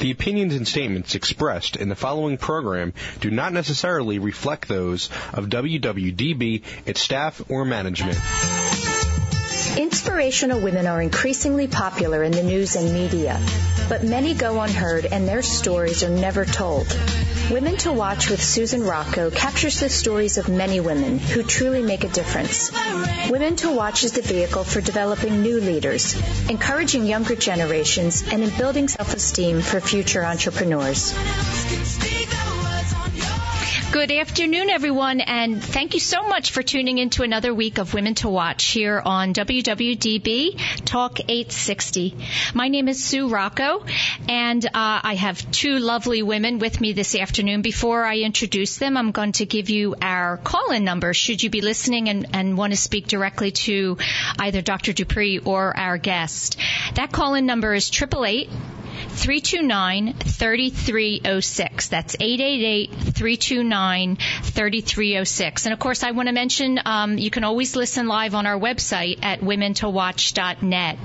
The opinions and statements expressed in the following program do not necessarily reflect those of WWDB, its staff, or management. Inspirational women are increasingly popular in the news and media, but many go unheard and their stories are never told. Women to Watch with Susan Rocco captures the stories of many women who truly make a difference. Women to Watch is the vehicle for developing new leaders, encouraging younger generations, and in building self-esteem for future entrepreneurs. Good afternoon, everyone, and thank you so much for tuning in to another week of Women to Watch here on WWDB Talk 860. My name is Sue Rocco, and uh, I have two lovely women with me this afternoon. Before I introduce them, I'm going to give you our call-in number should you be listening and, and want to speak directly to either Dr. Dupree or our guest. That call-in number is 888 329 3306. That's 888 329 3306. And of course, I want to mention um, you can always listen live on our website at womentowatch.net.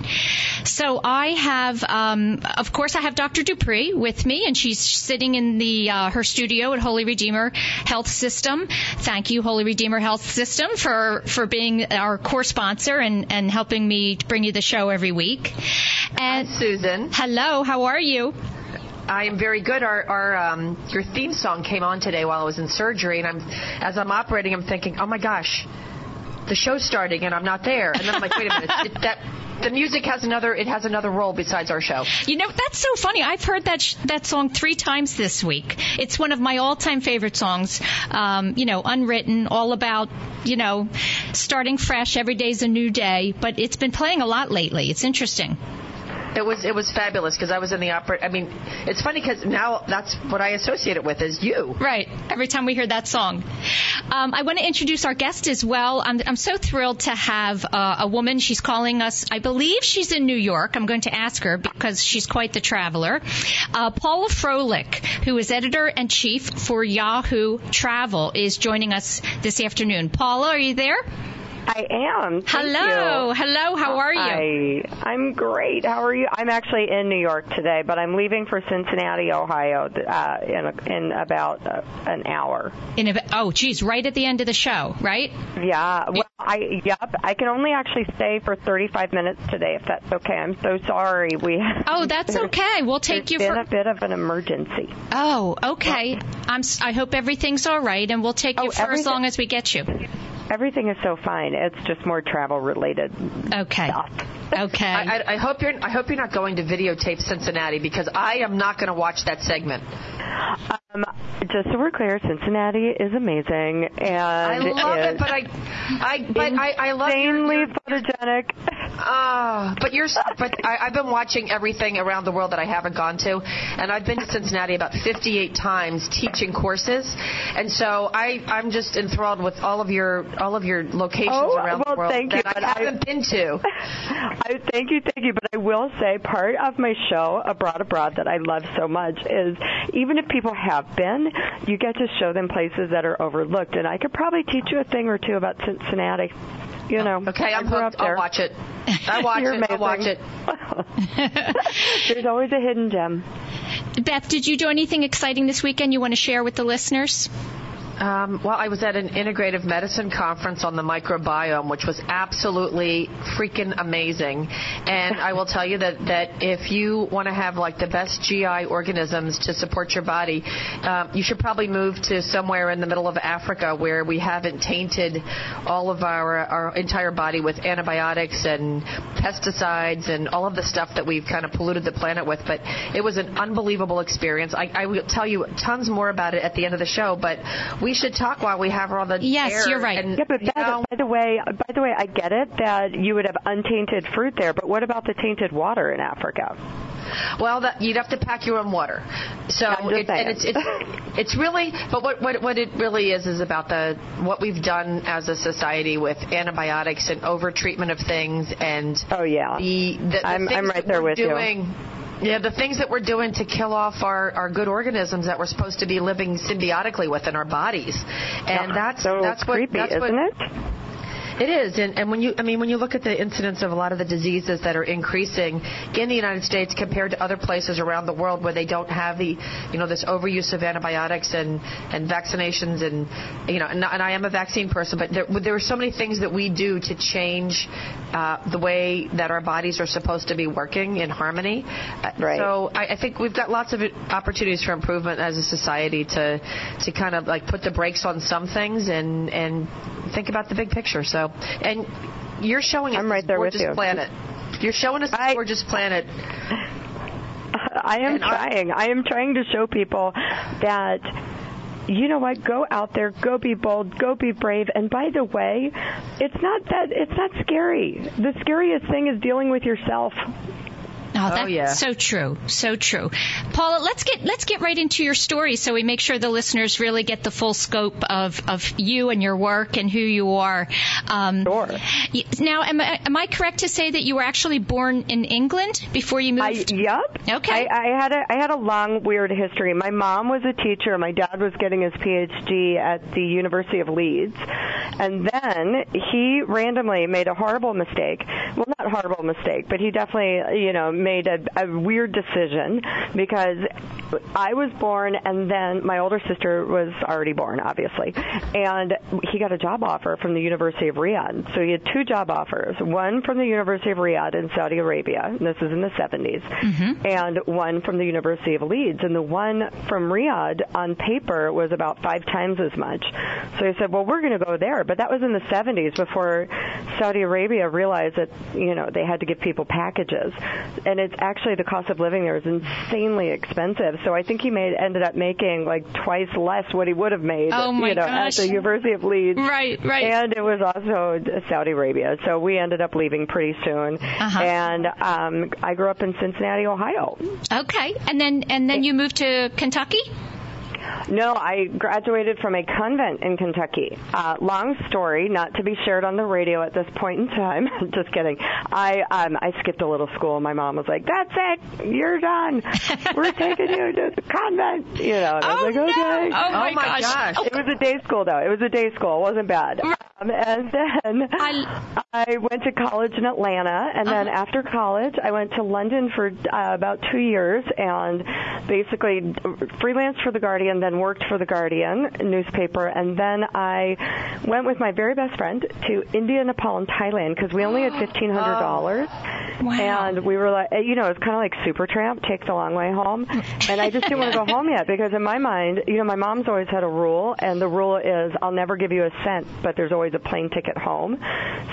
So I have, um, of course, I have Dr. Dupree with me, and she's sitting in the uh, her studio at Holy Redeemer Health System. Thank you, Holy Redeemer Health System, for for being our core sponsor and and helping me bring you the show every week. And Hi, Susan. Hello, how are you? I am very good. Our, our um, your theme song came on today while I was in surgery, and I'm as I'm operating, I'm thinking, oh my gosh, the show's starting and I'm not there. And then I'm like, wait a minute, it, that the music has another it has another role besides our show. You know that's so funny. I've heard that sh- that song three times this week. It's one of my all time favorite songs. Um, you know, unwritten, all about you know starting fresh. Every day's a new day, but it's been playing a lot lately. It's interesting. It was it was fabulous because I was in the opera. I mean, it's funny because now that's what I associate it with is you. Right. Every time we hear that song. Um, I want to introduce our guest as well. I'm, I'm so thrilled to have uh, a woman. She's calling us. I believe she's in New York. I'm going to ask her because she's quite the traveler. Uh, Paula Froelich, who is editor and chief for Yahoo Travel, is joining us this afternoon. Paula, are you there? I am. Thank hello, you. hello. How are you? Hi, I'm great. How are you? I'm actually in New York today, but I'm leaving for Cincinnati, Ohio, uh, in a, in about uh, an hour. In a, oh, geez, right at the end of the show, right? Yeah. Well, I yep. I can only actually stay for 35 minutes today, if that's okay. I'm so sorry. We. Oh, that's okay. We'll take you been for a bit of an emergency. Oh, okay. I'm. I hope everything's all right, and we'll take you oh, for as long as we get you. Everything is so fine. It's just more travel related. Okay. Stuff. Okay. I, I, I, hope you're. I hope you're not going to videotape Cincinnati because I am not going to watch that segment. Um, just so we're clear, Cincinnati is amazing, and I love it. But I, I, but I, I love insanely your, photogenic. Ah, uh, but you're. But I, I've been watching everything around the world that I haven't gone to, and I've been to Cincinnati about 58 times teaching courses, and so I, I'm just enthralled with all of your all of your locations oh, around well, the world thank that you, I haven't I, been to. I thank you, thank you. But I will say, part of my show, A Broad Abroad, that I love so much is even if people have been, you get to show them places that are overlooked. And I could probably teach you a thing or two about Cincinnati. You know, okay, I'm hooked. I'll watch it. I watch You're it. Amazing. I'll watch it. There's always a hidden gem. Beth, did you do anything exciting this weekend you want to share with the listeners? Um, well, I was at an integrative medicine conference on the microbiome, which was absolutely freaking amazing. And I will tell you that, that if you want to have like the best GI organisms to support your body, um, you should probably move to somewhere in the middle of Africa where we haven't tainted all of our, our entire body with antibiotics and pesticides and all of the stuff that we've kind of polluted the planet with. But it was an unbelievable experience. I, I will tell you tons more about it at the end of the show, but we should talk while we have her on the yes, air. you're right. And, yeah, but by, by the way, by the way, I get it that you would have untainted fruit there, but what about the tainted water in Africa? Well, that, you'd have to pack your own water. So it, and it's, it's it's really, but what, what what it really is is about the what we've done as a society with antibiotics and over treatment of things and oh yeah, the, the, the I'm, I'm right there with doing, you yeah, the things that we're doing to kill off our, our good organisms that we're supposed to be living symbiotically with in our bodies, and yeah, that's so that's what creepy, that's isn't what, it? It is, and, and when you, I mean, when you look at the incidence of a lot of the diseases that are increasing in the United States compared to other places around the world where they don't have the, you know, this overuse of antibiotics and and vaccinations, and you know, and, and I am a vaccine person, but there, there are so many things that we do to change uh, the way that our bodies are supposed to be working in harmony. Uh, Right. So I, I think we've got lots of opportunities for improvement as a society to to kind of like put the brakes on some things and and think about the big picture. So and you're showing us I'm right there with gorgeous you. planet. You're showing us I- gorgeous planet. I am And I- trying. I am trying to show people that you know what? Go out there, go be bold, go be brave. And by the way, it's not that it's not scary. The scariest thing is dealing with yourself. Oh, that's yeah. so true, so true. Paula, let's get let's get right into your story so we make sure the listeners really get the full scope of, of you and your work and who you are. Um, Sure. Now, am I, am I correct to say that you were actually born in England before you moved? I, yep. Okay. I, I had a I had a long weird history. My mom was a teacher. My dad was getting his PhD at the University of Leeds, and then he randomly made a horrible mistake. Well, not horrible mistake, but he definitely you know made a, a weird decision because I was born, and then my older sister was already born, obviously, and he got a job offer from the University of Riyadh. So he had two job offers: one from the University of Riyadh in Saudi Arabia, and this is in the 70s, mm-hmm. and one from the University of Leeds. And the one from Riyadh on paper was about five times as much. So he said, "Well, we're going to go there." But that was in the 70s before Saudi Arabia realized that you know they had to give people packages, and it's actually the cost of living there is insanely expensive. So I think he made ended up making like twice less what he would have made, Oh, my you know, gosh. at the University of Leeds. Right, right. And it was also Saudi Arabia. So we ended up leaving pretty soon. Uh-huh. And um, I grew up in Cincinnati, Ohio. okay, and then and then you moved to Kentucky. No, I graduated from a convent in Kentucky. Uh, long story, not to be shared on the radio at this point in time. Just kidding. I um, I skipped a little school. My mom was like, "That's it, you're done. We're taking you to the convent." You know, and I was oh like, no! "Okay." Oh my, Oh, my gosh! gosh. Oh, It was a day school though. It was a day school. It wasn't bad. Um, and then I- I went to college in Atlanta, and then Uh-huh. after college, I went to London for uh, about two years, and basically freelanced for the Guardian, then worked for the Guardian newspaper, and then I went with my very best friend to India, Nepal, and Thailand because we only had fifteen hundred dollars. Wow. And we were like, you know, it's kind of like Supertramp, take the long way home. And I just didn't want to go home yet because in my mind, you know, my mom's always had a rule, and the rule is I'll never give you a cent, but there's always a plane ticket home.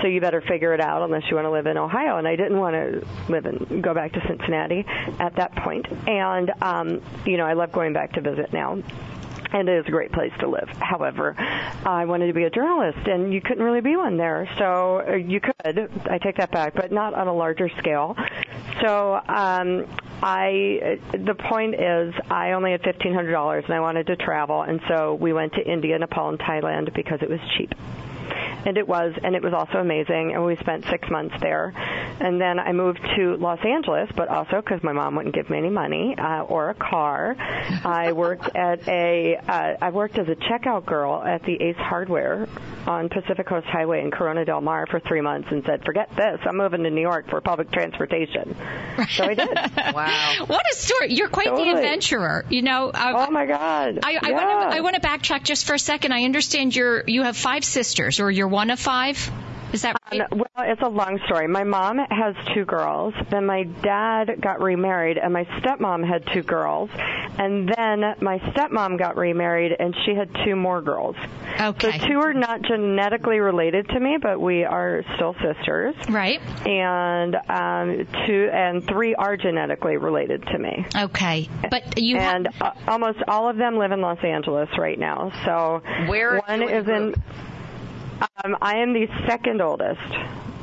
So you better figure it out unless you want to live in Ohio. And I didn't want to live in, go back to Cincinnati at that point. And, um, you know, I love going back to visit now and it is a great place to live. However, I wanted to be a journalist, and you couldn't really be one there. So uh, you could, I take that back, but not on a larger scale. So um, I, the point is, I only had fifteen hundred dollars, and I wanted to travel, and so we went to India, Nepal, and Thailand because it was cheap. And it was, and it was also amazing. And we spent six months there, and then I moved to Los Angeles, but also because my mom wouldn't give me any money uh, or a car. I worked at a, uh, I worked as a checkout girl at the Ace Hardware on Pacific Coast Highway in Corona Del Mar for three months, and said, "Forget this, I'm moving to New York for public transportation." So I did. Wow. what a story! You're quite the adventurer. You know. I, oh my God! I, I yeah. want to I want to backtrack just for a second. I understand you're you have five sisters, or you're one of five. Is that right? Um, well, it's a long story. My mom has two girls. Then my dad got remarried, and my stepmom had two girls. And then my stepmom got remarried, and she had two more girls. okay. So two are not genetically related to me, but we are still sisters. right. And um, two and three are genetically related to me. Okay. But you ha- And uh, almost all of them live in Los Angeles right now. So Where one you in the is in. group? Um, I am the second oldest.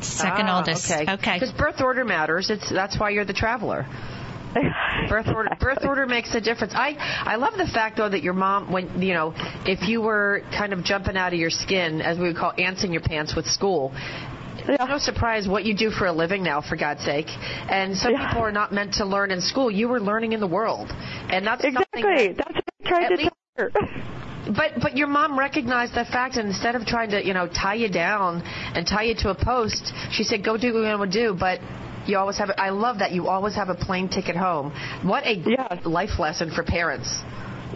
second Ah, oldest. Okay. Okay. Because birth order matters. It's that's why you're the traveler. Birth order, birth order makes a difference. I I love the fact though that your mom, when you know, if you were kind of jumping out of your skin, as we would call ants in your pants with school. It's no surprise what you do for a living now, for God's sake. And some Yeah. people are not meant to learn in school. You were learning in the world, and that's something Exactly. that- That's what I tried to least- tell her. But but your mom recognized that fact, and instead of trying to you know tie you down and tie you to a post, she said, "Go do what you want to do." But you always have. I love that you always have a plane ticket home. What a life lesson for parents.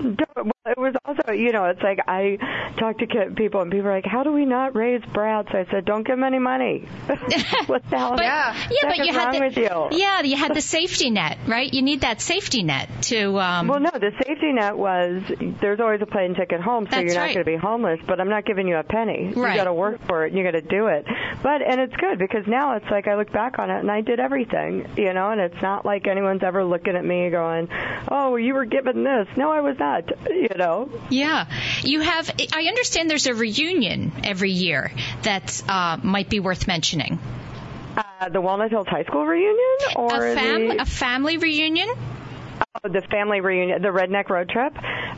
Well, it was also, you know, it's like I talk to people and people are like, "How do we not raise brats?" I said, "Don't give them any money." what the hell? But, Yeah. yeah, but you had wrong the, with you? yeah, you had the safety net, right? You need that safety net to. Um, Well, no, the safety net was there's always a plane ticket home, so That's you're not right. going to be homeless. But I'm not giving you a penny. Right. You got to work for it. and You got to do it. But and it's good because now it's like I look back on it and I did everything, you know. And it's not like anyone's ever looking at me going, "Oh, you were given this." No, I was not. You know. Yeah, you have. I understand there's a reunion every year that uh, might be worth mentioning. Uh, the Walnut Hills High School reunion or A, fam- the a family reunion. Oh, the family reunion, the redneck road trip.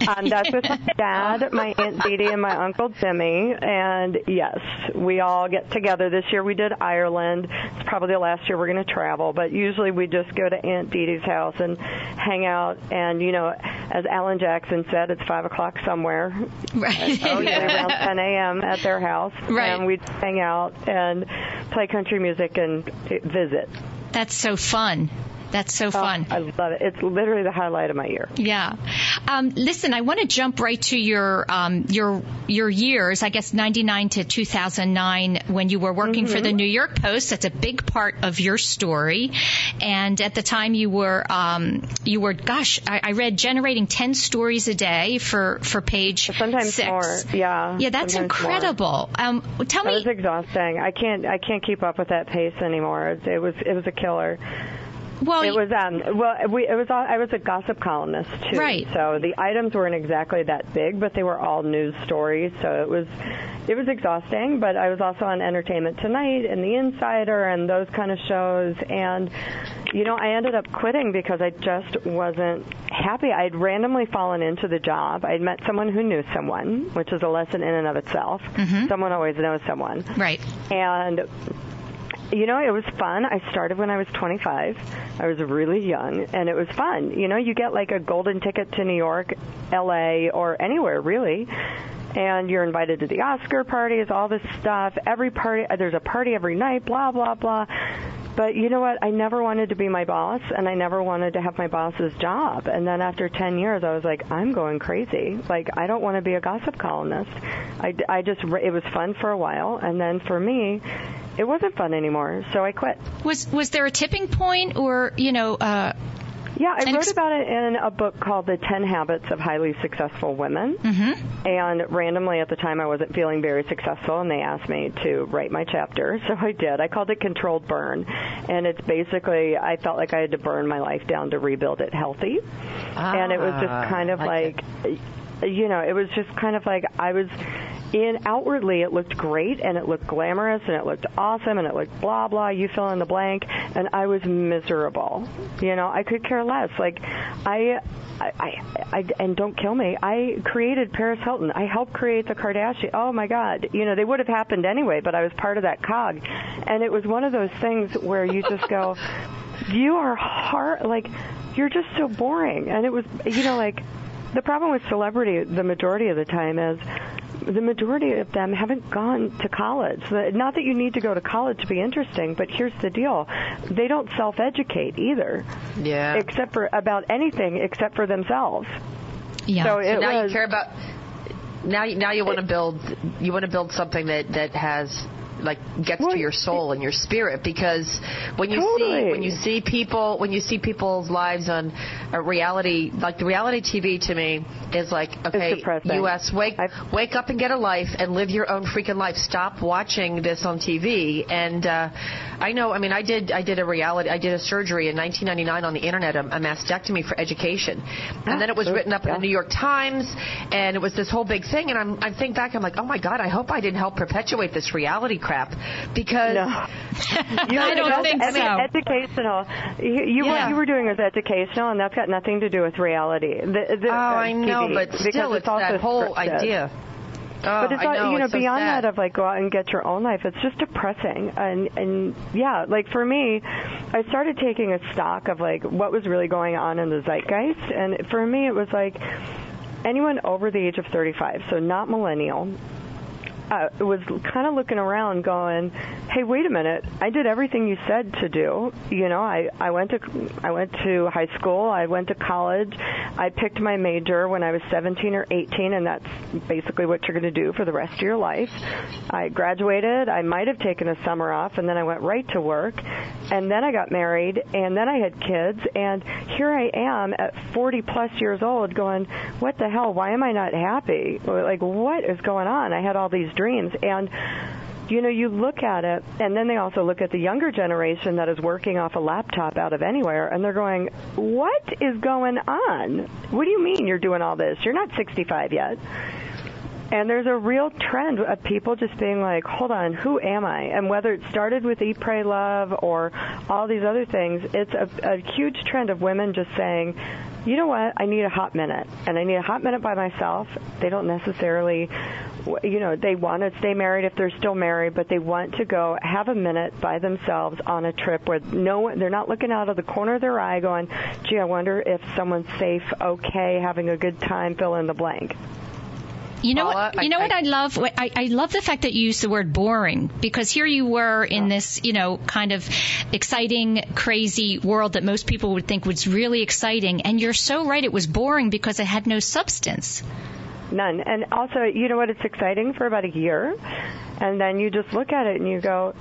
Um, that's with my dad, my aunt Dee Dee, and my uncle Jimmy. And yes, we all get together. This year we did Ireland. It's probably the last year we're going to travel, but usually we just go to Aunt Dee house and hang out. And you know, as Alan Jackson said, it's five o'clock somewhere. Right. Oh, yeah, around 10 a.m. at their house, Right. and we hang out and play country music and visit. That's so fun. That's so Oh, fun. I love it. It's literally the highlight of my year. Yeah. Um, listen, I want to jump right to your um, your your years. I guess '99 to 2009, when you were working for the New York Post. That's a big part of your story. And at the time, you were um, you were gosh, I, I read generating 10 stories a day for for page Sometimes six. more. Yeah. Yeah, that's incredible. Um, tell That me. was exhausting. I can't I can't keep up with that pace anymore. It was it was a killer. Well, It was um well we it was all, I was a gossip columnist too. Right. So the items weren't exactly that big, but they were all news stories. So it was it was exhausting. But I was also on Entertainment Tonight and The Insider and those kind of shows. And you know I ended up quitting because I just wasn't happy. I'd randomly fallen into the job. I'd met someone who knew someone, which is a lesson in and of itself. Someone always knows someone. right. And you know, it was fun. I started when I was 25. I was really young, and it was fun. You know, you get like a golden ticket to New York, LA, or anywhere really, and you're invited to the Oscar parties, all this stuff. Every party, there's a party every night, blah blah blah. But you know what? I never wanted to be my boss, and I never wanted to have my boss's job. And then after 10 years, I was like, I'm going crazy. Like, I don't want to be a gossip columnist. I, I just, it was fun for a while, and then for me, it wasn't fun anymore, so I quit. Was was there a tipping point, or you know? Uh, Yeah, I wrote ex- about it in a book called The 10 Habits of Highly Successful Women. Mm-hmm. And randomly at the time I wasn't feeling very successful and they asked me to write my chapter. So I did. I called it Controlled Burn. And it's basically, I felt like I had to burn my life down to rebuild it healthy. and it was just Ah, kind of like like, you know, it was just kind of like I was in outwardly it looked great and it looked glamorous and it looked awesome and it looked blah blah you fill in the blank and I was miserable. You know, I could care less. Like I I, I, I and don't kill me. I created Paris Hilton. I helped create the Kardashian. Oh my God! You know they would have happened anyway, but I was part of that cog, and it was one of those things where you just go, you are hard. Like you're just so boring, and it was you know like the problem with celebrity the majority of the time is the majority of them haven't gone to college. The- Not that you need to go to college to be interesting, but here's the deal. They don't self-educate either, Yeah. except for about anything except for themselves. yeah. So it now was you care about now you now you want to build you want to build something that that has like gets Well, to your soul and your spirit because when you see when you see people when you see people's lives on a reality like the reality TV to me is like okay. US wake I've- wake up and get a life and live your own freaking life stop watching this on TV and uh, I know I mean I did I did a reality I did a surgery in 1999 on the internet a, a mastectomy for education and then it was written up in the New York Times, and it was this whole big thing. And I'm, I think back, I'm like, oh my God, I hope I didn't help perpetuate this reality crap because No. You I don't think so. Educational. You, you Yeah. what you were doing was educational, and that's got nothing to do with reality. The, the, oh, uh, I know, TV, but still, it's also that whole scripted. idea. Oh, But it's I all, know, you know it's beyond sad. that of like go out and get your own life. It's just depressing, and and yeah, like for me, I started taking a stock of like what was really going on in the zeitgeist, and for me it was like anyone over the age of 35, so not millennial, uh, was kind of looking around going, "Hey, wait a minute! I did everything you said to do. You know, I I went to I went to high school, I went to college, I picked my major when I was 17 or 18, and that's basically what you're going to do for the rest of your life. I graduated. I might have taken a summer off, and then I went right to work, and then I got married, and then I had kids, and here I am at 40 plus years old, going, "What the hell? Why am I not happy? Like, what is going on? I had all these dreams and you know, you look at it, and then they also look at the younger generation that is working off a laptop out of anywhere, and they're going, What is going on? What do you mean you're doing all this? You're not 65 yet. And there's a real trend of people just being like, hold on, who am I? And whether it started with Eat, Pray, Love or all these other things, it's a, a huge trend of women just saying, you know what, I need a hot minute. And I need a hot minute by myself. They don't necessarily, you know, they want to stay married if they're still married, but they want to go have a minute by themselves on a trip where no, one, they're not looking out of the corner of their eye going, gee, I wonder if someone's safe, okay, having a good time, fill in the blank. You know Paula, what? You know I, what I love? I, I love the fact that you use the word boring because here you were in this, you know, kind of exciting, crazy world that most people would think was really exciting, and you're so right. It was boring because it had no substance. None. And also, you know what? It's exciting for about a year, and then you just look at it and you go,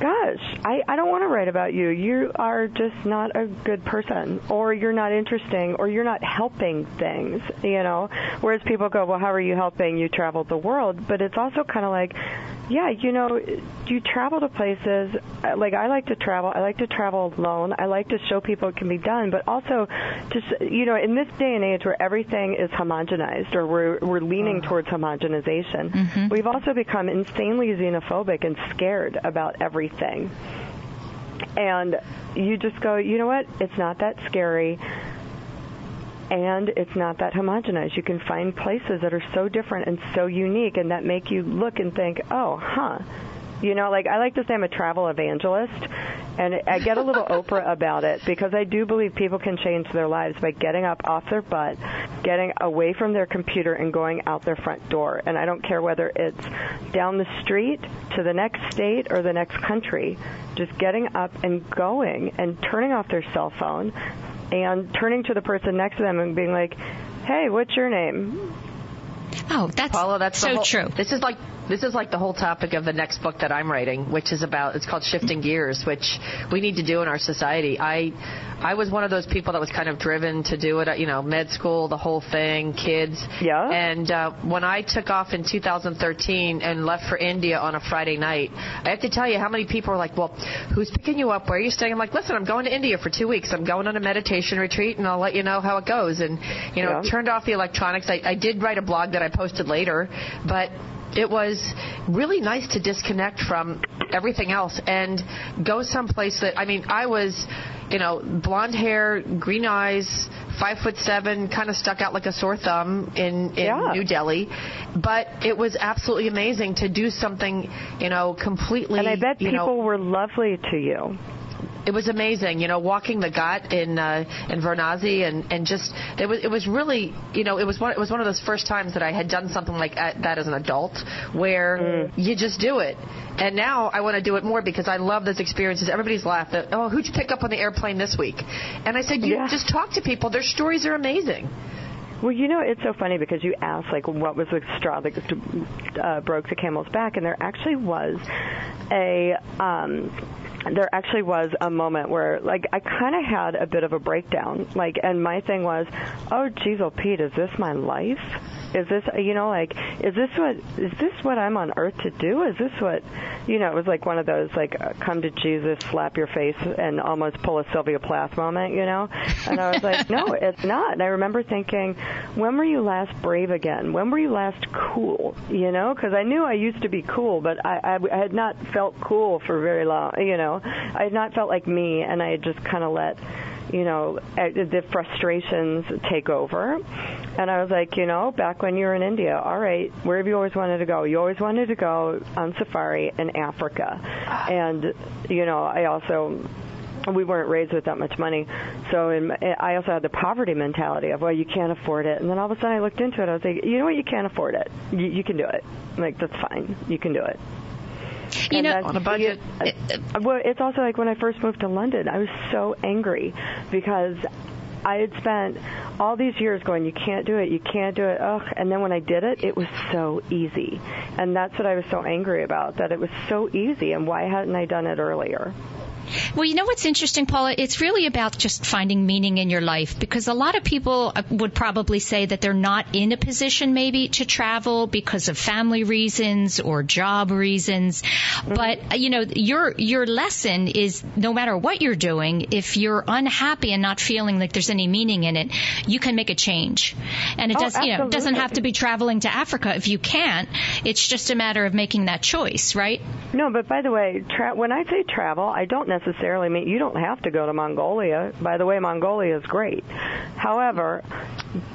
gosh, I, I don't want to write about you. You are just not a good person, or you're not interesting, or you're not helping things, you know? Whereas people go, well, how are you helping? You traveled the world. But it's also kind of like, yeah, you know, you travel to places, like I like to travel. I like to travel alone. I like to show people it can be done, but also just, you know, in this day and age where everything is homogenized or we're, we're leaning towards homogenization, mm-hmm. we've also become insanely xenophobic and scared about everything. And you just go, you know what? It's not that scary and it's not that homogenized. You can find places that are so different and so unique and that make you look and think, oh, huh. You know, like I like to say I'm a travel evangelist, and I get a little Oprah about it because I do believe people can change their lives by getting up off their butt, getting away from their computer, and going out their front door. And I don't care whether it's down the street to the next state or the next country, just getting up and going and turning off their cell phone, and turning to the person next to them and being like, "Hey, what's your name?" Oh, that's Paula, that's so whole, true. This is like this is like the whole topic of the next book that I'm writing, which is about it's called Shifting Gears, which we need to do in our society. I I was one of those people that was kind of driven to do it, you know, med school, the whole thing, kids. Yeah. And uh, when I took off in 2013 and left for India on a Friday night, I have to tell you how many people were like, "Well, who's picking you up? Where are you staying?" I'm like, "Listen, I'm going to India for two weeks. I'm going on a meditation retreat, and I'll let you know how it goes." And you know, yeah. turned off the electronics. I, I did write a blog that I posted later, but it was really nice to disconnect from everything else and go someplace that I mean I was you know blonde hair green eyes five foot seven kind of stuck out like a sore thumb in in yeah. New Delhi but it was absolutely amazing to do something you know completely and I bet people know, were lovely to you it was amazing, you know, walking the Ghat in uh, in Varanasi and and just it was it was really, you know, it was one it was one of those first times that I had done something like that as an adult, where mm. you just do it. And now I want to do it more because I love those experiences. Everybody's laughed at, oh, who'd you pick up on the airplane this week? And I said, you yeah. just talk to people. Their stories are amazing. Well, you know, it's so funny because you asked, like, what was the straw that uh, broke the camel's back, and there actually was a um, there actually was a moment where like I kind of had a bit of a breakdown. Like and my thing was oh geez oh Pete is this my life? Is this you know like is this what is this what I'm on earth to do? Is this what you know it was like one of those like uh, come to Jesus slap your face and almost pull a Sylvia Plath moment you know? And I was like no it's not. And I remember thinking when were you last brave again? When were you last cool? You know? Because I knew I used to be cool but I, I I had not felt cool for very long you know I had not felt like me and I had just kind of let you know, eh, the frustrations take over. And I was like, you know, back when you were in India, all right, where have you always wanted to go? You always wanted to go on safari in Africa. And, you know, I also we weren't raised with that much money. So in, eh, I also had the poverty mentality of, well, you can't afford it. And then all of a sudden I looked into it. I was like, you know what? You can't afford it. You, you can do it. I'm like, that's fine. You can do it. You And know, On a budget. uh, well, it's also like when I first moved to London, I was so angry because I had spent all these years going, you can't do it, you can't do it, ugh. And then when I did it, it was so easy. And that's what I was so angry about, that it was so easy, and why hadn't I done it earlier? Well, you know what's interesting, Paula? It's really about just finding meaning in your life because a lot of people uh, would probably say that they're not in a position maybe to travel because of family reasons or job reasons. But uh, you know, your your lesson is no matter what you're doing, if you're unhappy and not feeling like there's any meaning in it, you can make a change. And it Oh, does, you know, it doesn't have to be traveling to Africa if you can't. It's just a matter of making that choice, right? No, but by the way, tra- when I say travel, I don't necessarily mean you don't have to go to Mongolia. By the way, Mongolia is great. However,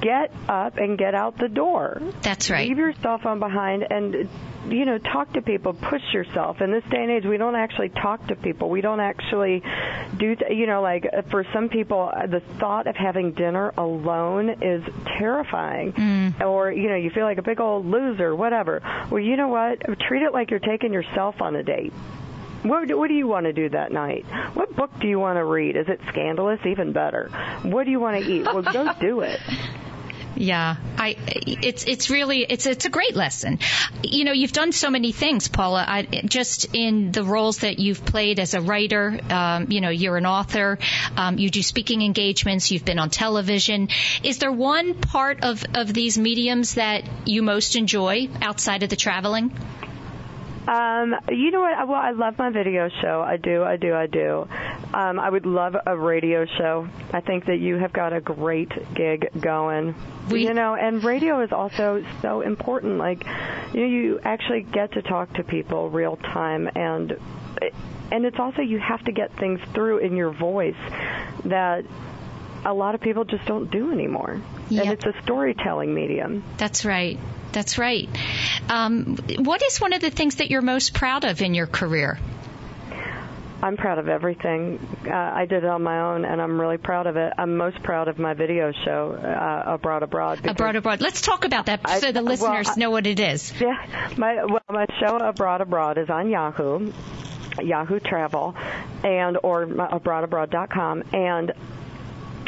get up and get out the door. That's right. Leave your cell phone behind and you know talk to people. Push yourself. In this day and age, we don't actually talk to people. We don't actually do. Th- you know, like uh, for some people, uh, the thought of having dinner alone is terrifying. Or you know, you feel like a big old loser. Whatever. Well, you know what? Treat it like you're taking yourself on a date. What, what do you want to do that night? What book do you want to read? Is it scandalous? Even better. What do you want to eat? Well, go do it. Yeah, I it's it's really it's it's a great lesson. You know, you've done so many things, Paula. I, just in the roles that you've played as a writer, um, you know, you're an author. Um, you do speaking engagements. You've been on television. Is there one part of of these mediums that you most enjoy outside of the traveling? Um, you know what? Well, I love my video show. I do, I do, I do. Um, I would love a radio show. I think that you have got a great gig going. We- you know, and radio is also so important. Like, you know, you actually get to talk to people real time, and and it's also you have to get things through in your voice that a lot of people just don't do anymore. Yep. And it's a storytelling medium. That's right. That's right. Um, what is one of the things that you're most proud of in your career? I'm proud of everything. Uh, I did it on my own, and I'm really proud of it. I'm most proud of my video show, uh, A Broad Abroad. Abroad, abroad. Let's talk about that I- so the well, listeners I- know what it is. Yeah, my well, my show A Broad Abroad is on Yahoo, Yahoo Travel, and or abroadabroad.com, and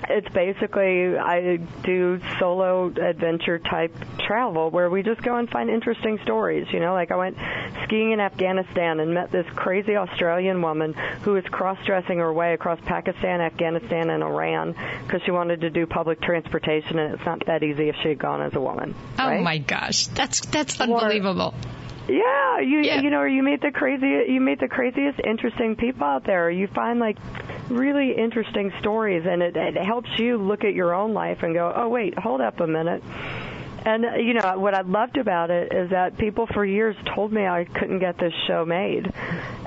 it's basically I do solo adventure type travel where we just go and find interesting stories. You know, like I went skiing in Afghanistan and met this crazy Australian woman who was cross-dressing her way across Pakistan, Afghanistan, and Iran because she wanted to do public transportation, and it's not that easy if she had gone as a woman. Oh right? my gosh, that's that's Or- unbelievable. Yeah, you Yeah. you know, or you meet the crazy you meet the craziest interesting people out there. You find like really interesting stories, and it, it helps you look at your own life and go, oh wait, hold up a minute. And uh, you know what I loved about it is that people for years told me I couldn't get this show made,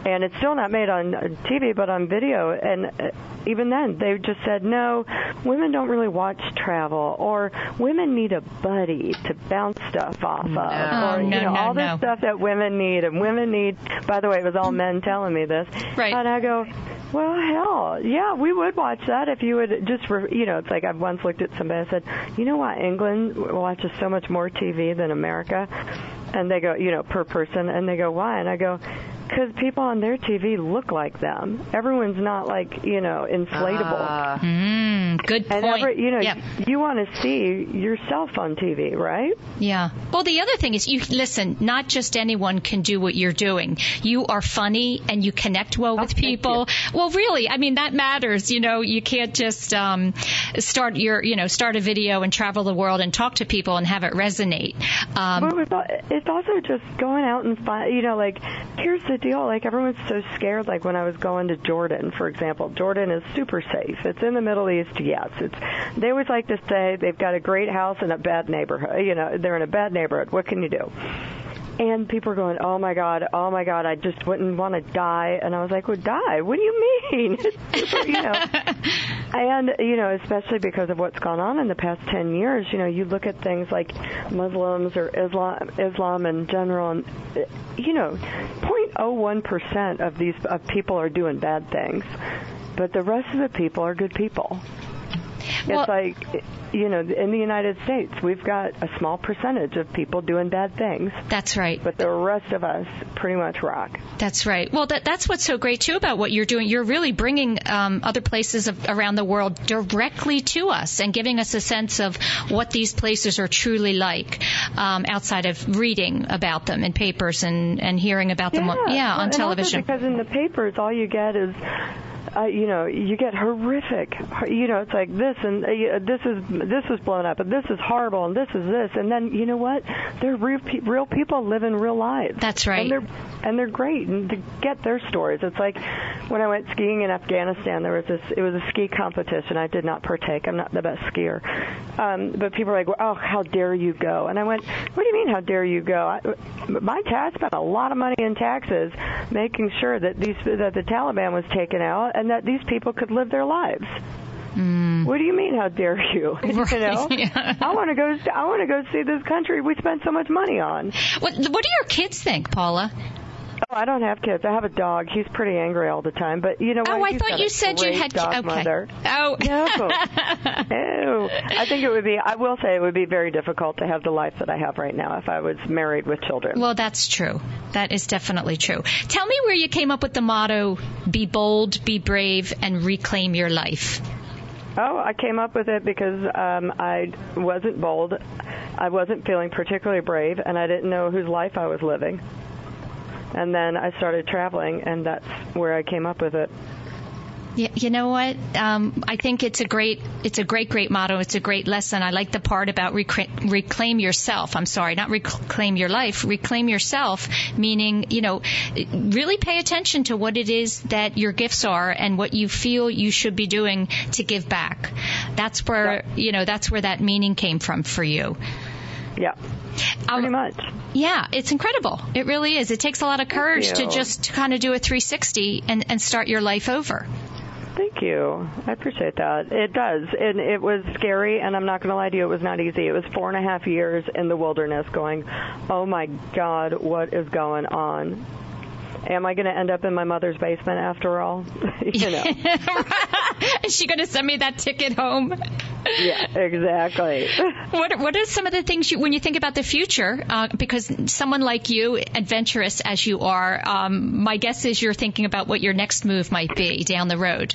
and it's still not made on uh, TV but on video. And uh, even then, they just said no, women don't really watch travel, or women need a buddy to bounce stuff off of, or you know no, all this stuff that women need, and women need. By the way, it was all men telling me this, Right. And I go. Well, hell, yeah, we would watch that if you would just, re- you know, it's like I've once looked at somebody and said, you know why England watches so much more TV than America? And they go, you know, per person, and they go, why? And I go, because people on their TV look like them. Everyone's not like, you know, inflatable. Uh, Mm, good and point. every, you know, yeah. you want to see yourself on TV, right? Yeah. Well, the other thing is, you listen. Not just anyone can do what you're doing. You are funny and you connect well with Oh, people. Well, really, I mean that matters. You know, you can't just um, start your, you know, start a video and travel the world and talk to people and have it resonate. Um, But it's it's also just going out and find, you know, like, here's the deal. Like, everyone's so scared. Like, when I was going to Jordan, for example, Jordan is super safe. It's in the Middle East, yes. It's, they always like to say they've got a great house in a bad neighborhood. You know, they're in a bad neighborhood. What can you do? And people are going, oh my God, oh my God, I just wouldn't want to die. And I was like, well, die? What do you mean? You know. And, you know, especially because of what's gone on in the past 10 years, you know, you look at things like Muslims or Islam, Islam in general, and, you know, 0.01% of these of people are doing bad things. but the rest of the people are good people. Well- it's like, you know, in the United States, we've got a small percentage of people doing bad things, That's right. but the rest of us pretty much rock. That's right. Well, that, that's what's so great too about what you're doing. You're really bringing um, other places of, around the world directly to us and giving us a sense of what these places are truly like, um, outside of reading about them in papers and, and hearing about them, on, yeah, on and also television. because in the papers, all you get is. Uh, you know, you get horrific. You know, it's like this and uh, this is this is blown up, and this is horrible, and this is this, and then you know what? They're real, pe- real people living real lives. That's right. And they're and they're great, and to get their stories, it's like when I went skiing in Afghanistan. There was this. It was a ski competition. I did not partake. I'm not the best skier, um, but people were like, "Oh, how dare you go?" And I went, "What do you mean, how dare you go?" I, my dad spent a lot of money in taxes, making sure that these that the Taliban was taken out and that these people could live their lives. Mm. What do you mean? How dare you? you know, yeah. I want to go. I want to go see this country we spent so much money on. What, what do your kids think, Paula? Oh, I don't have kids. I have a dog. He's pretty angry all the time. But you know what? Oh, I He's thought you said you had. dog okay. mother. Oh. No. no. I think it would be. I will say it would be very difficult to have the life that I have right now if I was married with children. Well, that's true. That is definitely true. Tell me where you came up with the motto be bold, be brave, and reclaim your life. Oh, I came up with it because um, I wasn't bold. I wasn't feeling particularly brave, and I didn't know whose life I was living. And then I started traveling, and that's where I came up with it. You, you know what? Um, I think it's a great, it's a great, great motto. It's a great lesson. I like the part about recra- reclaim yourself. I'm sorry, not reclaim your life. Reclaim yourself, meaning, you know, really pay attention to what it is that your gifts are and what you feel you should be doing to give back. That's where, you know, that's where that meaning came from for you. Yeah, Um, pretty much. Yeah, it's incredible. It really is. It takes a lot of courage to just kind of do a 360 and, and start your life over. Thank you. I appreciate that. It does. And it was scary, and I'm not going to lie to you, it was not easy. It was four and a half years in the wilderness going, oh my God, what is going on? Am I going to end up in my mother's basement after all? you know. Is she going to send me that ticket home? yeah, exactly. What What are some of the things you, when you think about the future? Uh, because someone like you, adventurous as you are, um, my guess is you're thinking about what your next move might be down the road.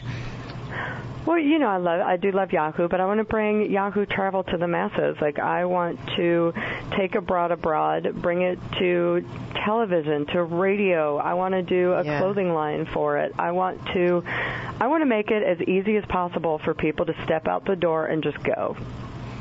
Well, you know, I love, I do love Yahoo, but I want to bring Yahoo Travel to the masses. Like, I want to take A Broad Abroad, bring it to television, to radio. I want to do a Yeah. clothing line for it. I want to, I want to make it as easy as possible for people to step out the door and just go.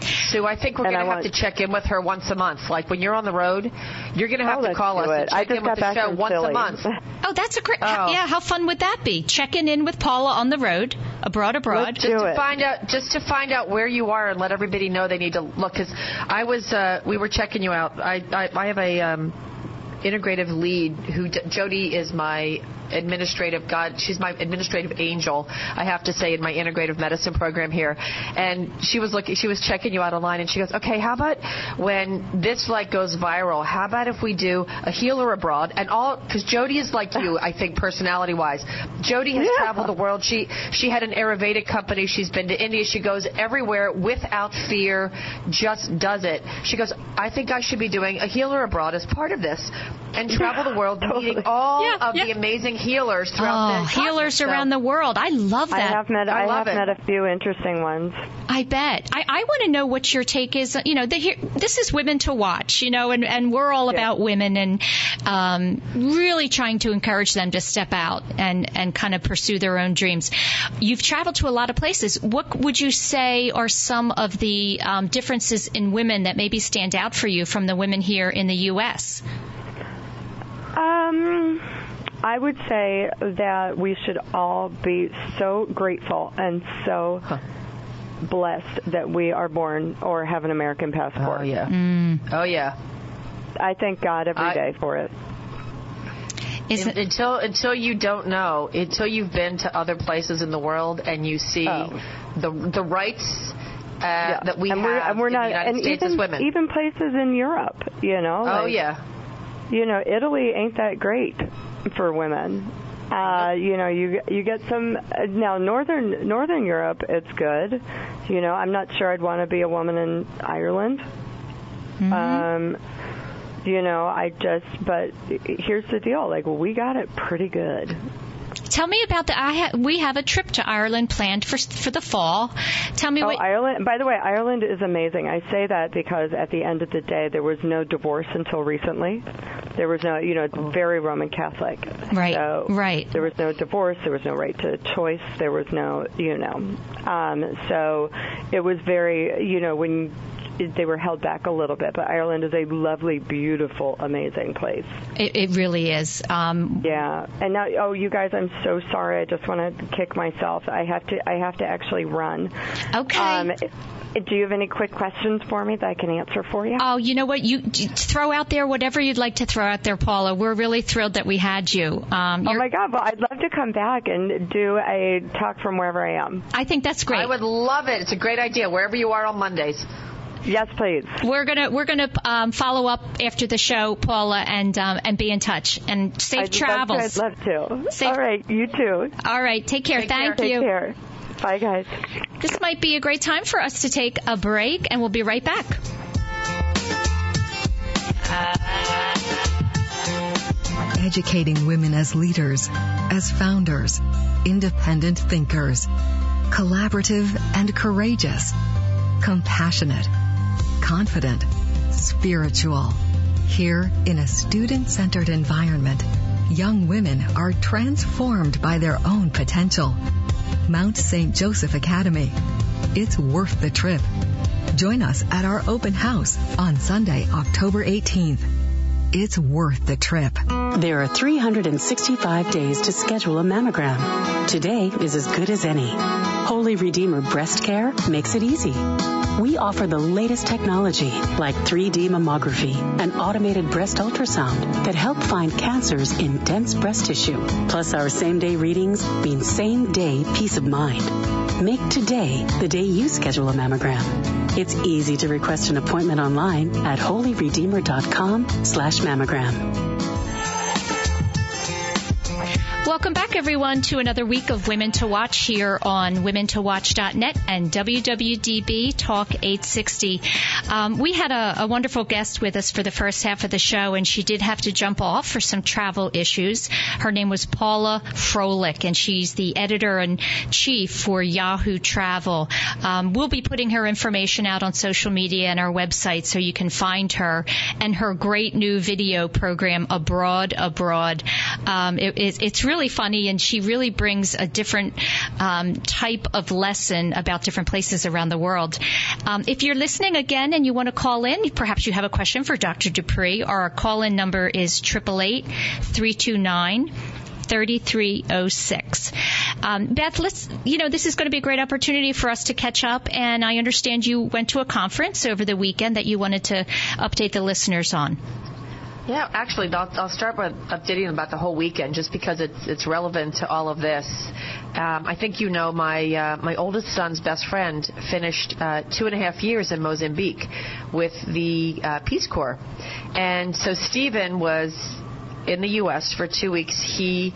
Sue, I think we're going to have want- to check in with her once a month. Like when you're on the road, you're going to have Oh, to call us do and check in with the show once Philly. a month. Oh, that's a great. Oh. Yeah, how fun would that be? Checking in with Paula on the road, abroad, abroad. Let's just do to it. find out just to find out where you are and let everybody know they need to look because i was uh we were checking you out i i, I have a um integrative lead who jody is my administrative god she's my administrative angel i have to say in my integrative medicine program here. And she was looking she was checking you out online and she goes okay how about when this like goes viral how about if we do a healer abroad? And all because jody is like you i think personality wise jody has Yeah. traveled the world. She she had an ayurvedic company. She's been to india. She goes everywhere without fear just does it. She goes i think i should be doing a healer abroad as part of this and travel the world meeting all Yeah, of yeah. the amazing healers throughout Oh, the healers continent. around the world. I love that. I that. have met, I I, love have it. met a few interesting ones. I bet. I, I want to know what your take is. You know, the, here, this is women to watch. You know, and, and we're all Yeah. about women and um, really trying to encourage them to step out and and kind of pursue their own dreams. You've traveled to a lot of places. What would you say are some of the um, differences in women that maybe stand out for you from the women here in the U.S.? Um, I would say that we should all be so grateful and so blessed that we are born or have an American passport. oh yeah Mm. oh yeah I thank God every I- day for it. Is it, until until you don't know until you've been to other places in the world and you see Oh. the the rights uh, Yeah. that we and have we're, and we're in not, the United and States even, as women. even places in Europe, you know. oh like, yeah. You know, Italy ain't that great for women. Uh, you know, you you get some uh, now northern northern Europe. It's good. You know, I'm not sure I'd want to be a woman in Ireland. Mm-hmm. Um, you know, I just. But here's the deal. Like, we got it pretty good. Tell me about the. I ha, we have a trip to Ireland planned for for the fall. Tell me Oh, what. Ireland. By the way, Ireland is amazing. I say that because at the end of the day, there was no divorce until recently. There was no, you know, it's very Roman Catholic. Right, So right. There was no divorce. There was no right to choice. There was no, you know. Um, so it was very, you know, when they were held back a little bit. But Ireland is a lovely, beautiful, amazing place. It, it really is. Um, Yeah. And now, oh, you guys, I'm so sorry. I just want to kick myself. I have to. I have to actually run. okay. Um, do you have any quick questions for me that I can answer for you? Oh, you know what? You you throw out there whatever you'd like to throw out there, Paula. We're really thrilled that we had you. Um, Oh my God! Well, I'd love to come back and do a talk from wherever I am. I think that's great. I would love it. It's a great idea. Wherever you are on Mondays. Yes, please. We're gonna we're gonna um, follow up after the show, Paula, and um, and be in touch. And safe I'd travels. Love to, I'd love to. Safe- All right, you too. All right, take care. Take care. Thank Take you. care. Bye, guys. This might be a great time for us to take a break, and we'll be right back. educating women as leaders, as founders, independent thinkers, collaborative and courageous, compassionate, confident, spiritual. Here, in a student centered environment, young women are transformed by their own potential. Mount St. Joseph Academy. It's worth the trip. Join us at our open house on Sunday, October 18th. It's worth the trip. There are 365 days to schedule a mammogram. Today is as good as any. Holy Redeemer Breast Care makes it easy. We offer the latest technology like 3D mammography and automated breast ultrasound that help find cancers in dense breast tissue. Plus, our same day readings mean same day peace of mind. Make today the day you schedule a mammogram. It's easy to request an appointment online at holyredeemer.com slash mammogram. Welcome back, everyone, to another week of Women to Watch here on WomenToWatch.net and WWDB Talk 860. Um, we had a, a wonderful guest with us for the first half of the show, and she did have to jump off for some travel issues. Her name was Paula Froelich, and she's the editor and chief for Yahoo Travel. Um, we'll be putting her information out on social media and our website so you can find her and her great new video program, A Broad Abroad. Um, it, it, it's really funny, and she really brings a different um, type of lesson about different places around the world. Um, if you're listening again and you want to call in, perhaps you have a question for Dr. Dupree, our call-in number is 888 329 3306. Um, Beth, let's, you know, this is going to be a great opportunity for us to catch up, and I understand you went to a conference over the weekend that you wanted to update the listeners on. Yeah, actually, I'll, I'll start with updating about the whole weekend, just because it's it's relevant to all of this. Um, I think you know my uh, my oldest son's best friend finished uh, two and a half years in Mozambique with the uh, Peace Corps, and so Stephen was in the U.S. for two weeks. He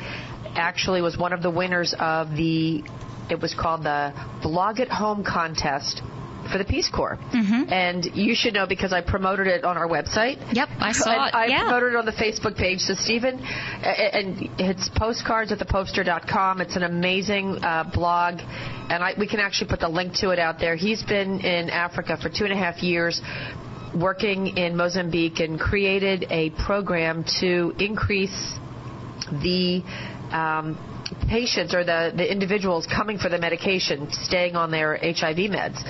actually was one of the winners of the it was called the Blog at Home contest for the Peace Corps. Mm-hmm. And you should know because I promoted it on our website. Yep, I saw And it. I yeah. promoted it on the Facebook page. So Stephen, and it's postcards at theposter.com. It's an amazing uh, blog, and I, we can actually put the link to it out there. He's been in Africa for two and a half years working in Mozambique and created a program to increase the um, patients or the, the individuals coming for the medication, staying on their HIV meds.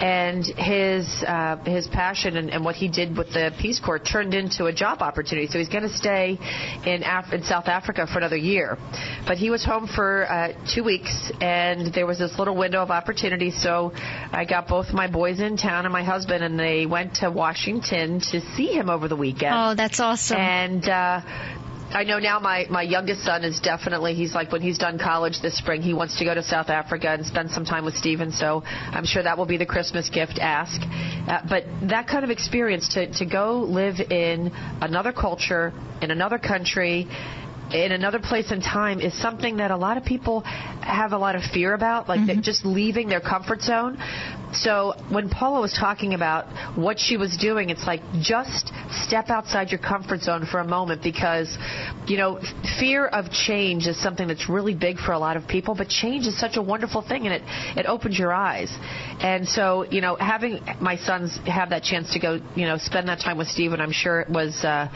And his uh, his passion and, and what he did with the Peace Corps turned into a job opportunity. So he's going to stay in, Af- in South Africa for another year. But he was home for uh, two weeks, and there was this little window of opportunity. So I got both my boys in town and my husband, and they went to Washington to see him over the weekend. Oh, that's awesome. And uh, I know now my, my youngest son is definitely, he's like, when he's done college this spring, he wants to go to South Africa and spend some time with Stephen. So I'm sure that will be the Christmas gift ask. Uh, but that kind of experience to, to go live in another culture, in another country, in another place and time is something that a lot of people have a lot of fear about, like Mm-hmm. just leaving their comfort zone. So when Paula was talking about what she was doing, it's like just step outside your comfort zone for a moment because, you know, fear of change is something that's really big for a lot of people, but change is such a wonderful thing and it, it opens your eyes. And so, you know, having my sons have that chance to go, you know, spend that time with Stephen, I'm sure it was, uh,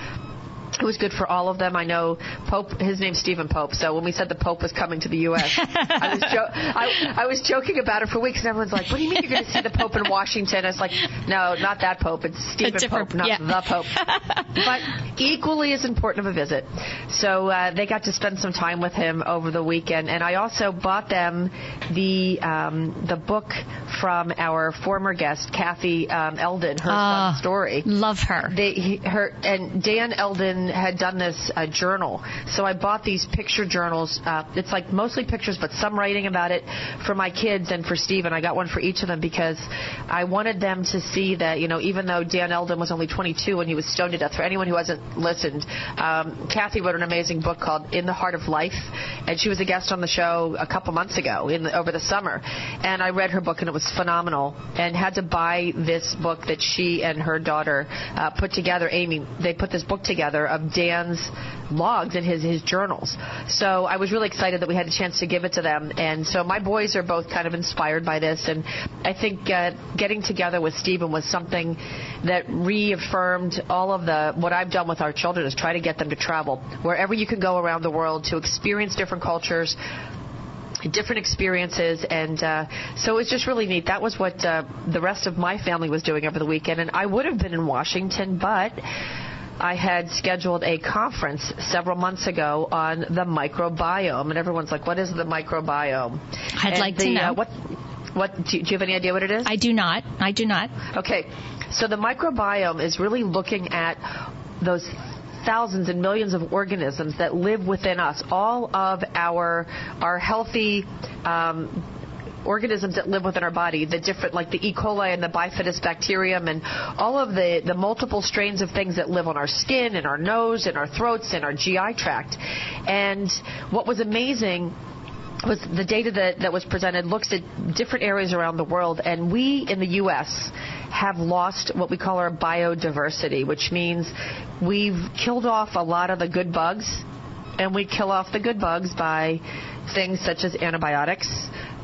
it was good for all of them. I know Pope. His name's Stephen Pope. So when we said the Pope was coming to the U.S., I was jo- I, I was joking about it for weeks, and everyone's like, "What do you mean you're going to see the Pope in Washington?" I was like, "No, not that Pope. It's Stephen Pope, not yeah. the Pope." but equally as important of a visit. So uh, they got to spend some time with him over the weekend, and I also bought them the um, the book from our former guest, Kathy um, Eldon, her son's story Love her. they he, her and Dan Eldon had done this uh, journal. So I bought these picture journals. Uh, it's like mostly pictures, but some writing about it for my kids and for Steve. And I got one for each of them because I wanted them to see that you know even though Dan Eldon was only 22 when he was stoned to death. For anyone who hasn't listened, um, Kathy wrote an amazing book called In the Heart of Life, and she was a guest on the show a couple months ago in the, over the summer. And I read her book and it was phenomenal. And had to buy this book that she and her daughter uh, put together. Amy, they put this book together of Dan's logs and his his journals. So I was really excited that we had a chance to give it to them. And so my boys are both kind of inspired by this. And I think uh, getting together with Stephen was something that reaffirmed all of the what I've done with our children is try to get them to travel wherever you can go around the world to experience different cultures different experiences and uh, so it's just really neat that was what uh, the rest of my family was doing over the weekend and i would have been in washington but I had scheduled a conference several months ago on the microbiome, and everyone's like, "What is the microbiome?" I'd And like to know. Uh, what? What? Do you, do you have any idea what it is? I do not. I do not. Okay, so the microbiome is really looking at those thousands and millions of organisms that live within us, all of our our healthy. Um, organisms that live within our body, the different, like the E. coli and the bifidus bacterium, and all of the, the multiple strains of things that live on our skin, and our nose, and our throats, and our GI tract. And what was amazing was the data that, that was presented looks at different areas around the world, and we in the U.S. have lost what we call our biodiversity, which means we've killed off a lot of the good bugs, and we kill off the good bugs by things such as antibiotics,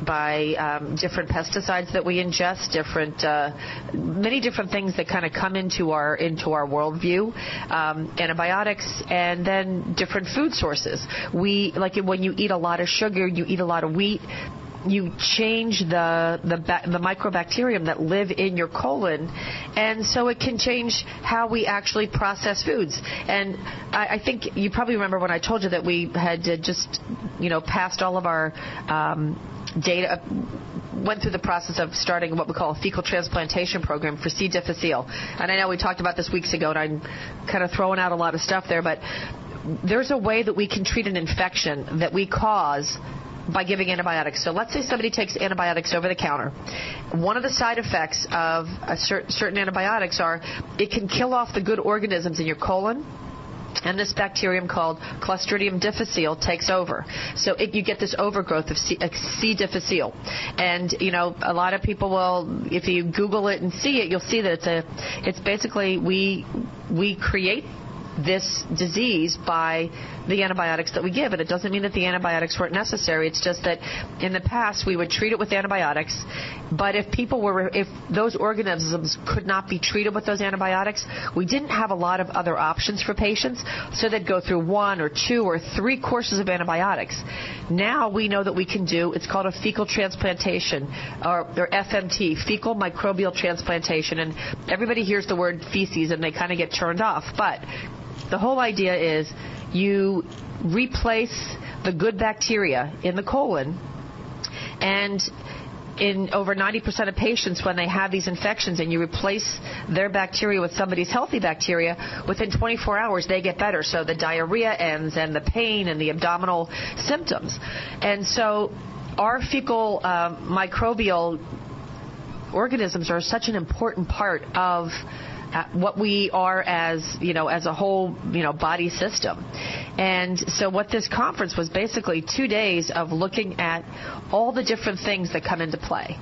by um, different pesticides that we ingest, different uh, many different things that kind of come into our into our worldview, um, antibiotics, and then different food sources. We like when you eat a lot of sugar, you eat a lot of wheat. You change the the, the microbacterium that live in your colon, and so it can change how we actually process foods. And I, I think you probably remember when I told you that we had uh, just, you know, passed all of our um, data went through the process of starting what we call a fecal transplantation program for C. difficile. And I know we talked about this weeks ago, and I'm kind of throwing out a lot of stuff there, but there's a way that we can treat an infection that we cause by giving antibiotics. So let's say somebody takes antibiotics over the counter. One of the side effects of certain antibiotics are it can kill off the good organisms in your colon, and this bacterium called Clostridium difficile takes over. So it, you get this overgrowth of C, C. difficile, and you know a lot of people will, if you Google it and see it, you'll see that it's a, it's basically we we create this disease by the antibiotics that we give. And it doesn't mean that the antibiotics weren't necessary. It's just that in the past we would treat it with antibiotics. But if people were, if those organisms could not be treated with those antibiotics, we didn't have a lot of other options for patients. So they'd go through one or two or three courses of antibiotics. Now we know that we can do, it's called a fecal transplantation or, or FMT, fecal microbial transplantation. And everybody hears the word feces and they kind of get turned off. But the whole idea is you replace the good bacteria in the colon and in over 90% of patients when they have these infections and you replace their bacteria with somebody's healthy bacteria within 24 hours they get better. So the diarrhea ends and the pain and the abdominal symptoms. And so our fecal uh, microbial organisms are such an important part of what we are as you know as a whole you know body system And so what this conference was basically two days of looking at all the different things that come into play.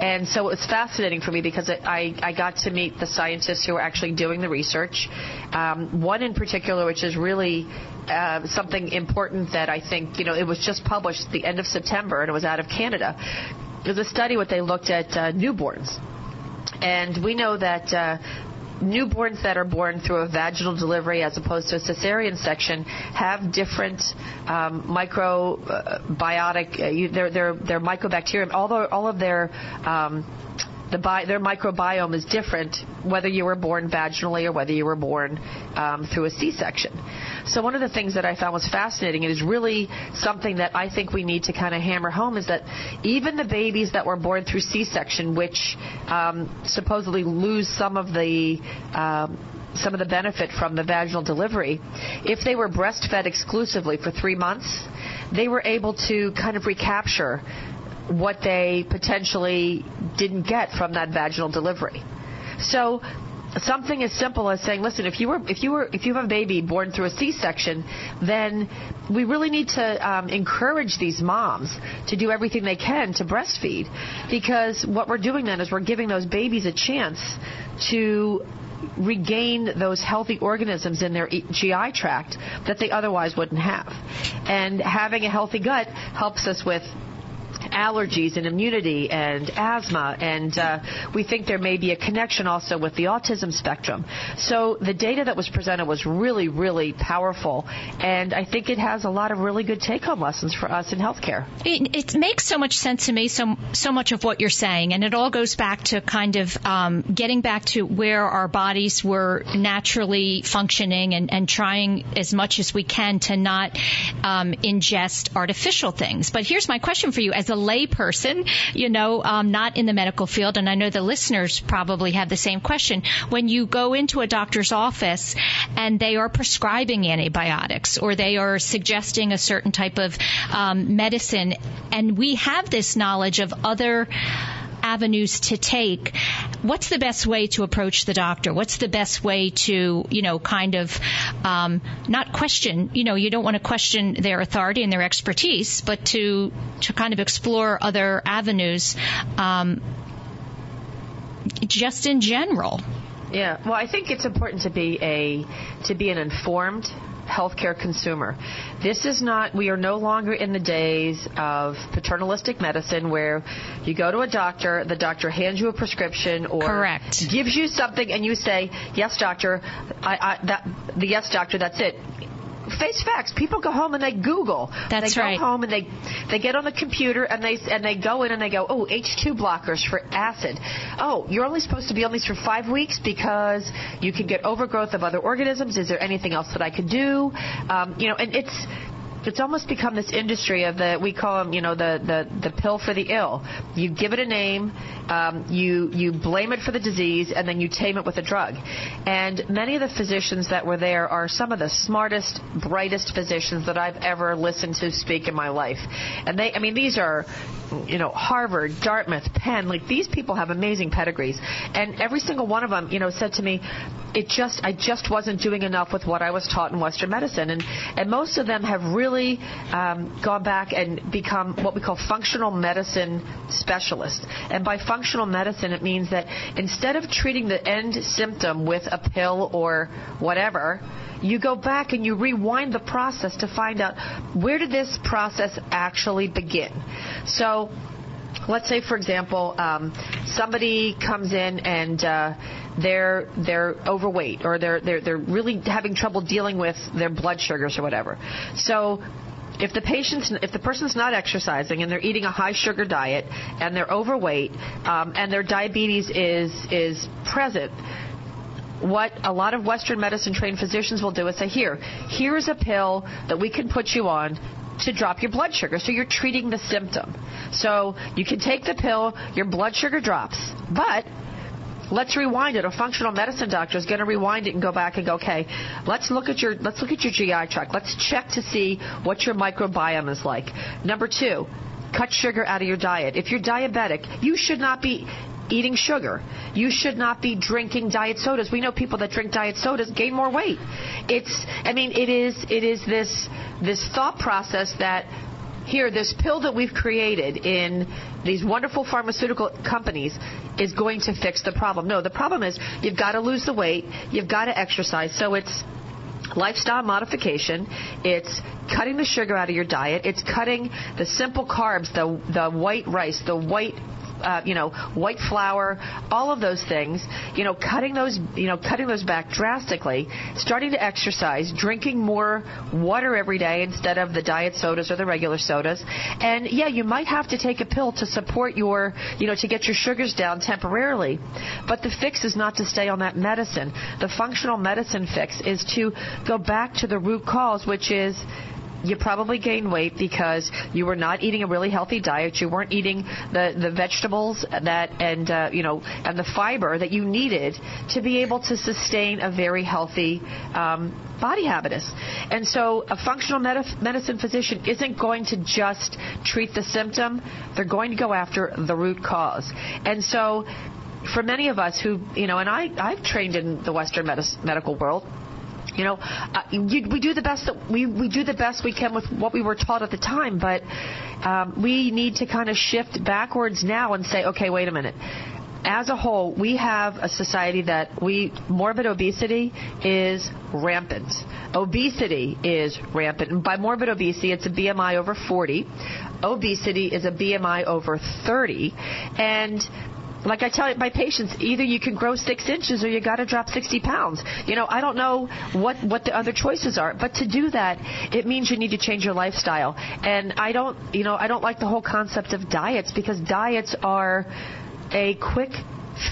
And so it was fascinating for me because it, I, I got to meet the scientists who are actually doing the research. Um, one in particular, which is really uh, something important that I think, you know, it was just published the end of September and it was out of Canada. It was a study what they looked at uh, newborns. And we know that uh, newborns that are born through a vaginal delivery as opposed to a cesarean section have different um, microbiotic, uh, their, their, their mycobacterium, although all of their um, the bi- their microbiome is different whether you were born vaginally or whether you were born um, through a C-section. So one of the things that I found was fascinating and is really something that I think we need to kind of hammer home is that even the babies that were born through C-section, which um, supposedly lose some of the um, some of the benefit from the vaginal delivery, if they were breastfed exclusively for three months, they were able to kind of recapture what they potentially didn't get from that vaginal delivery. So something as simple as saying, listen, if you were if you were if you have a baby born through a C-section, then we really need to um, encourage these moms to do everything they can to breastfeed, because what we're doing then is we're giving those babies a chance to regain those healthy organisms in their GI tract that they otherwise wouldn't have. And having a healthy gut helps us with allergies and immunity and asthma, and uh, we think there may be a connection also with the autism spectrum. So the data that was presented was really, really powerful, and I think it has a lot of really good take-home lessons for us in healthcare. It, it makes so much sense to me, so so much of what you're saying, and it all goes back to kind of um, getting back to where our bodies were naturally functioning and, and trying as much as we can to not um, ingest artificial things. But here's my question for you: as a layperson, you know, um, not in the medical field, and I know the listeners probably have the same question. When you go into a doctor's office and they are prescribing antibiotics or they are suggesting a certain type of um, medicine, and we have this knowledge of other avenues to take. What's the best way to approach the doctor? What's the best way to, you know, kind of um, not question, you know, you don't want to question their authority and their expertise, but to to kind of explore other avenues, um, just in general. Yeah, well, I think it's important to be a to be an informed healthcare consumer. This is not, we are no longer in the days of paternalistic medicine where you go to a doctor, the doctor hands you a prescription or Correct. gives you something and you say, yes, doctor, I, I, that, the yes, doctor, that's it face facts. People go home and they Google. That's they right. They go home and they they get on the computer and they and they go in and they go, oh, H2 blockers for acid. Oh, you're only supposed to be on these for five weeks because you can get overgrowth of other organisms. Is there anything else that I could do? Um, you know, and it's it's almost become this industry of the we call them you know the the, the pill for the ill. You give it a name, um, you you blame it for the disease, and then you tame it with a drug. And many of the physicians that were there are some of the smartest, brightest physicians that I've ever listened to speak in my life. And they, I mean, these are you know Harvard, Dartmouth, Penn. Like these people have amazing pedigrees, and every single one of them, you know, said to me, it just I just wasn't doing enough with what I was taught in Western medicine, and and most of them have really um, gone back and become what we call functional medicine specialists. And by functional medicine, it means that instead of treating the end symptom with a pill or whatever, you go back and you rewind the process to find out where did this process actually begin. So let's say, for example, um, somebody comes in and uh, they're they're overweight or they're they're they're really having trouble dealing with their blood sugars or whatever. So if the patient's if the person's not exercising and they're eating a high sugar diet and they're overweight um, and their diabetes is is present what a lot of Western medicine trained physicians will do is say, here, here is a pill that we can put you on to drop your blood sugar. So you're treating the symptom. So you can take the pill, your blood sugar drops. But let's rewind it. A functional medicine doctor is going to rewind it and go back and go, okay, let's look at your let's look at your GI tract. Let's check to see what your microbiome is like. Number two, cut sugar out of your diet. If you're diabetic, you should not be eating sugar. You should not be drinking diet sodas. We know people that drink diet sodas gain more weight. It's, I mean, it is, it is this, this thought process that here, this pill that we've created in these wonderful pharmaceutical companies is going to fix the problem. No, the problem is you've got to lose the weight, you've got to exercise. So it's lifestyle modification. It's cutting the sugar out of your diet. It's cutting the simple carbs, the the white rice, the white uh, you know, white flour, all of those things, you know, cutting those, you know, cutting those back drastically, starting to exercise, drinking more water every day instead of the diet sodas or the regular sodas. And yeah, you might have to take a pill to support your, you know, to get your sugars down temporarily. But the fix is not to stay on that medicine. The functional medicine fix is to go back to the root cause, which is you probably gained weight because you were not eating a really healthy diet. You weren't eating the the vegetables that and uh, you know and the fiber that you needed to be able to sustain a very healthy um, body habitus. And so a functional medicine physician isn't going to just treat the symptom. They're going to go after the root cause. And so for many of us who, you know, and I, I've trained in the Western medical world, you know, uh, you, we do the best that we we do the best we can with what we were taught at the time, but um, we need to kind of shift backwards now and say, okay, wait a minute. As a whole, we have a society that we morbid obesity is rampant. Obesity is rampant. And by morbid obesity, it's a BMI over 40. Obesity is a BMI over 30. And like I tell my patients, either you can grow six inches or you got to drop 60 pounds. You know, I don't know what what the other choices are, but to do that, it means you need to change your lifestyle. And I don't, you know, I don't like the whole concept of diets because diets are a quick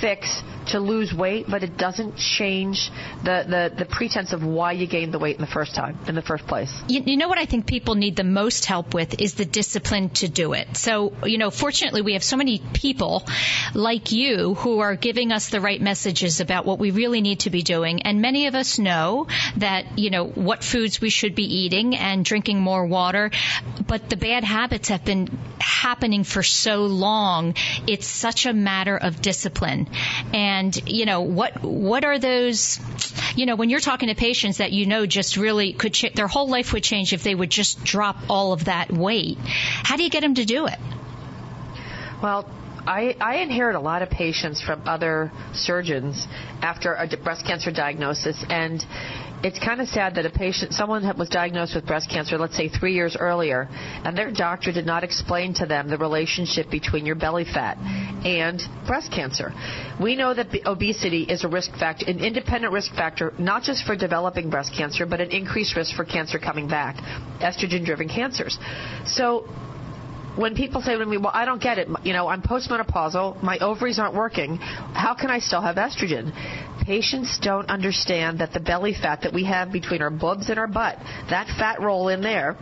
fix to lose weight, but it doesn't change the, the, the pretense of why you gained the weight in the first time, in the first place. You, you know what I think people need the most help with is the discipline to do it. So, you know, fortunately we have so many people like you who are giving us the right messages about what we really need to be doing. And many of us know that, you know, what foods we should be eating and drinking more water. But the bad habits have been happening for so long. It's such a matter of discipline. And and you know what what are those you know when you're talking to patients that you know just really could ch- their whole life would change if they would just drop all of that weight how do you get them to do it? Well I, I inherit a lot of patients from other surgeons after a breast cancer diagnosis. And it's kind of sad that a patient, someone was diagnosed with breast cancer, let's say three years earlier, and their doctor did not explain to them the relationship between your belly fat and breast cancer. We know that obesity is a risk factor, an independent risk factor, not just for developing breast cancer, but an increased risk for cancer coming back, estrogen-driven cancers. So when people say to me, well, I don't get it, you know, I'm postmenopausal, my ovaries aren't working, how can I still have estrogen? Patients don't understand that the belly fat that we have between our boobs and our butt, that fat roll in there,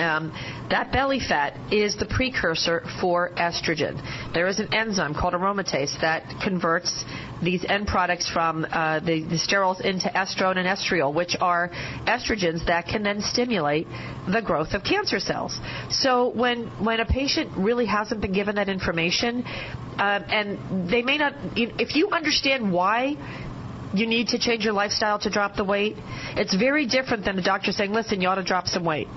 um, that belly fat is the precursor for estrogen. There is an enzyme called aromatase that converts these end products from uh, the, the sterols into estrone and estriol, which are estrogens that can then stimulate the growth of cancer cells. So when when a patient really hasn't been given that information, uh, and they may not, if you understand why you need to change your lifestyle to drop the weight, it's very different than the doctor saying, listen, you ought to drop some weight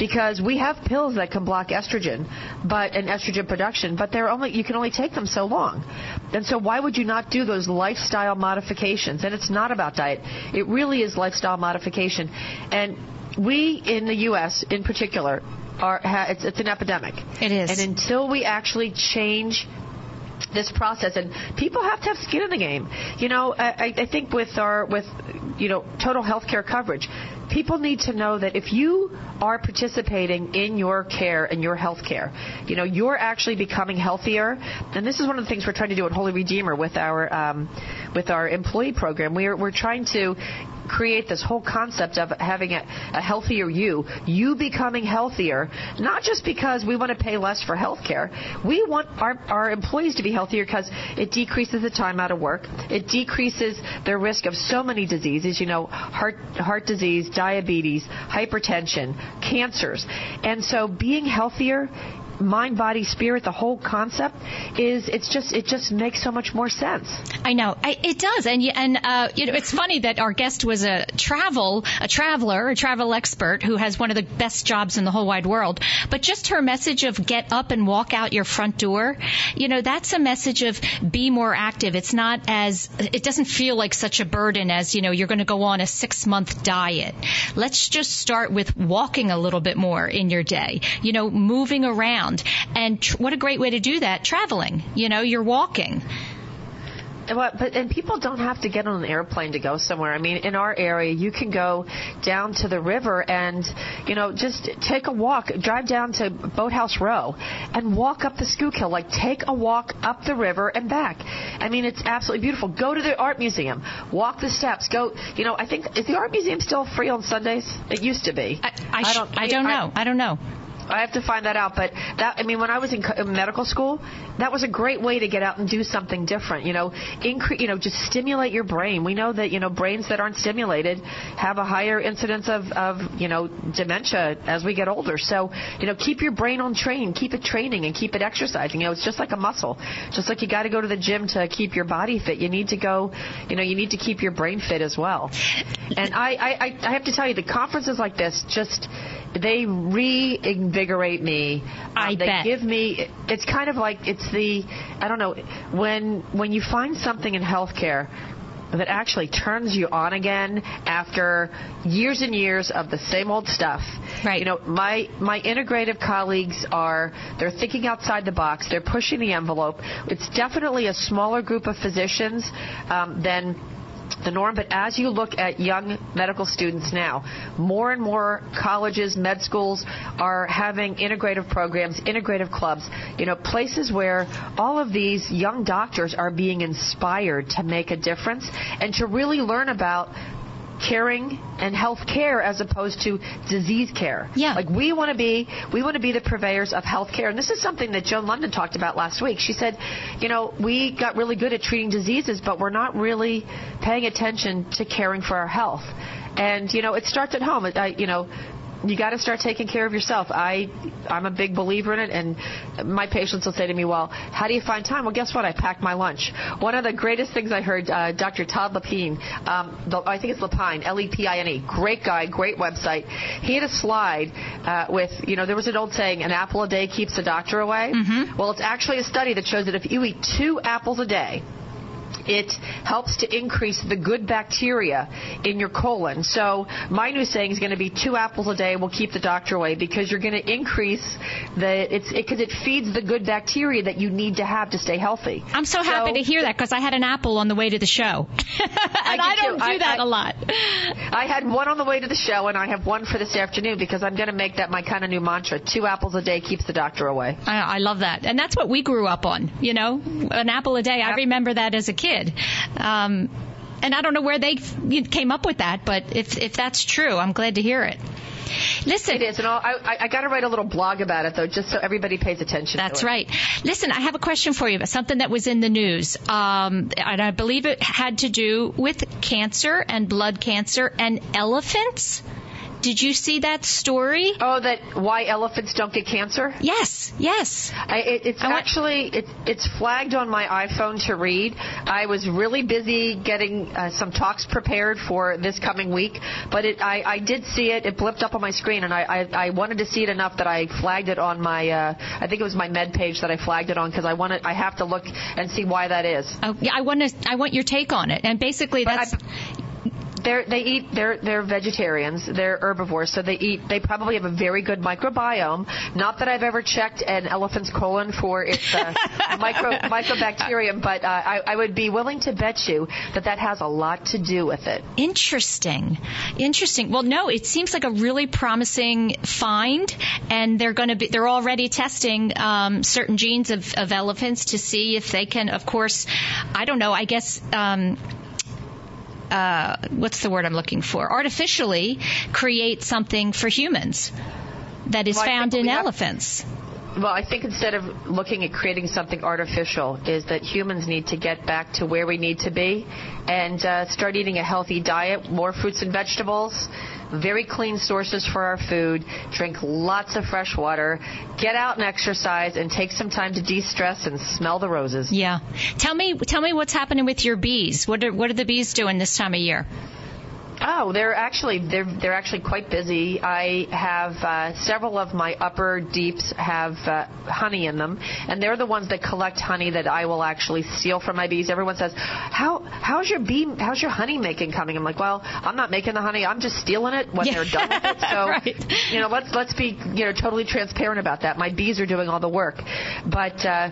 because we have pills that can block estrogen, but and estrogen production, but they're only you can only take them so long. And so why would you not do those lifestyle modifications? And it's not about diet. It really is lifestyle modification. And we in the US in particular are it's, it's an epidemic. It is. And until we actually change this process and people have to have skin in the game you know i, I think with our with you know total health care coverage people need to know that if you are participating in your care and your health care, you know, you're actually becoming healthier. And this is one of the things we're trying to do at Holy Redeemer with our um, with our employee program. We're we're trying to create this whole concept of having a, a healthier you, you becoming healthier, not just because we want to pay less for health care. We want our, our employees to be healthier because it decreases the time out of work. It decreases their risk of so many diseases, you know, heart, heart disease, diabetes, hypertension, cancers. And so being healthier mind, body, spirit, the whole concept is it's just it just makes so much more sense. I know I, it does, and and uh, you know it's funny that our guest was a travel a traveler, a travel expert who has one of the best jobs in the whole wide world. But just her message of get up and walk out your front door, you know, that's a message of be more active. It's not as it doesn't feel like such a burden as you know you're going to go on a six month diet. Let's just start with walking a little bit more in your day. You know, moving around, and tr- what a great way to do that, traveling. You know, you're walking. Well, but and people don't have to get on an airplane to go somewhere. I mean, in our area, you can go down to the river and, you know, just take a walk, drive down to Boathouse Row, and walk up the Schuylkill. Like, take a walk up the river and back. I mean, it's absolutely beautiful. Go to the art museum, walk the steps. Go, you know, I think is the art museum still free on Sundays? It used to be. I, I, I don't. I, don't know. I, I don't know. I have to find that out. But that, I mean, when I was in, medical school, that was a great way to get out and do something different. You know, increase, you know, just stimulate your brain. We know that you know brains that aren't stimulated have a higher incidence of, of you know dementia as we get older. So you know, keep your brain on train, keep it training, and keep it exercising. You know, it's just like a muscle. Just like you got to go to the gym to keep your body fit, you need to go. You know, you need to keep your brain fit as well. And I, I, I have to tell you, the conferences like this just they reinvigorate me. I um, they bet. give me. It's kind of like it's the. I don't know when when you find something in healthcare that actually turns you on again after years and years of the same old stuff. Right. You know, my my integrative colleagues are they're thinking outside the box. They're pushing the envelope. It's definitely a smaller group of physicians um, than the norm, but as you look at young medical students now, more and more colleges, med schools are having integrative programs, integrative clubs, you know, places where all of these young doctors are being inspired to make a difference and to really learn about caring and health care as opposed to disease care. Yeah. Like we want to be we want to be the purveyors of health care. And this is something that Joan London talked about last week. She said, you know, we got really good at treating diseases, but we're not really paying attention to caring for our health. And you know, it starts at home. I, you know, you got to start taking care of yourself. I I'm a big believer in it, and my patients will say to me, "Well, how do you find time?" Well, guess what? I pack my lunch. One of the greatest things I heard, uh, Dr. Todd LePine, um, the, I think it's LePine, L-E-P-I-N-E, great guy, great website. He had a slide uh, with, you know, there was an old saying, "An apple a day keeps the doctor away." Mm-hmm. Well, it's actually a study that shows that if you eat two apples a day it helps to increase the good bacteria in your colon. So my new saying is going to be two apples a day will keep the doctor away because you're going to increase the it's because it, it, feeds the good bacteria that you need to have to stay healthy. I'm so happy so, to hear that because I had an apple on the way to the show, and I, I don't do I, that I, a lot. I had one on the way to the show, and I have one for this afternoon because I'm going to make that my kind of new mantra: two apples a day keeps the doctor away. I, I love that, and that's what we grew up on. You know, an apple a day. I remember that as a kid. Um, and I don't know where they came up with that, but if if that's true, I'm glad to hear it. Listen, it is, and I'll, I, I got to write a little blog about it though, just so everybody pays attention. That's right. Listen, I have a question for you. About something that was in the news, um, and I believe it had to do with cancer and blood cancer and elephants. Did you see that story? Oh, that why elephants don't get cancer? Yes, yes. I, it, it's I actually it, it's flagged on my iPhone to read. I was really busy getting uh, some talks prepared for this coming week, but it, I, I did see it. It blipped up on my screen, and I, I, I wanted to see it enough that I flagged it on my. Uh, I think it was my med page that I flagged it on because I wanted. I have to look and see why that is. Oh, yeah, I want to. I want your take on it. And basically, that's. I, they're, they eat they're they're vegetarians. They're herbivores so they eat they probably have a very good microbiome. Not that I've ever checked an elephant's colon for its uh, micro mycobacterium but uh, I, I would be willing to bet you that that has a lot to do with it. Interesting. Interesting. Well no it seems like a really promising find and they're going to be they're already testing um, certain genes of, of elephants to see if they can of course I don't know I guess um, uh, what's the word I'm looking for? Artificially create something for humans that is well, found in have, elephants. Well, I think instead of looking at creating something artificial, is that humans need to get back to where we need to be and uh, start eating a healthy diet, more fruits and vegetables, very clean sources for our food, drink lots of fresh water, get out and exercise, and take some time to de-stress and smell the roses. Yeah. Tell me, tell me what's happening with your bees. What are, what are the bees doing this time of year? Oh, they're actually they're they're actually quite busy. I have uh, several of my upper deeps have uh, honey in them, and they're the ones that collect honey that I will actually steal from my bees. Everyone says, "How how's your bee how's your honey making coming?" I'm like, "Well, I'm not making the honey. I'm just stealing it when Yeah. they're done with it." So, Right. you know, let's let's be you know totally transparent about that. My bees are doing all the work, but uh,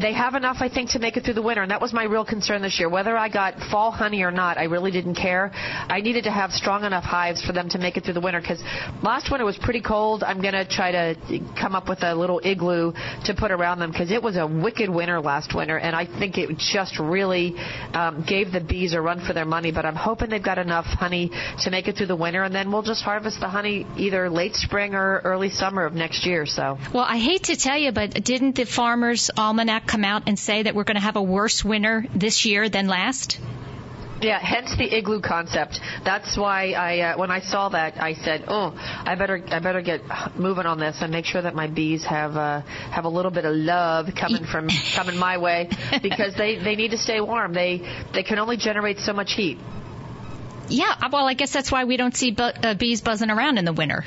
they have enough, I think, to make it through the winter, and that was my real concern this year. Whether I got fall honey or not, I really didn't care. I needed to have strong enough hives for them to make it through the winter because last winter was pretty cold. I'm going to try to come up with a little igloo to put around them because it was a wicked winter last winter, and I think it just really um, gave the bees a run for their money. But I'm hoping they've got enough honey to make it through the winter, and then we'll just harvest the honey either late spring or early summer of next year. So. Well, I hate to tell you, but didn't the Farmer's Almanac come out and say that we're going to have a worse winter this year than last? Yeah, hence the igloo concept. That's why I, uh, when I saw that, I said, "Oh, I better, I better get moving on this and make sure that my bees have, uh, have a little bit of love coming from, coming my way, because they, they need to stay warm. They, they can only generate so much heat. Yeah, well, I guess that's why we don't see bu- uh, bees buzzing around in the winter.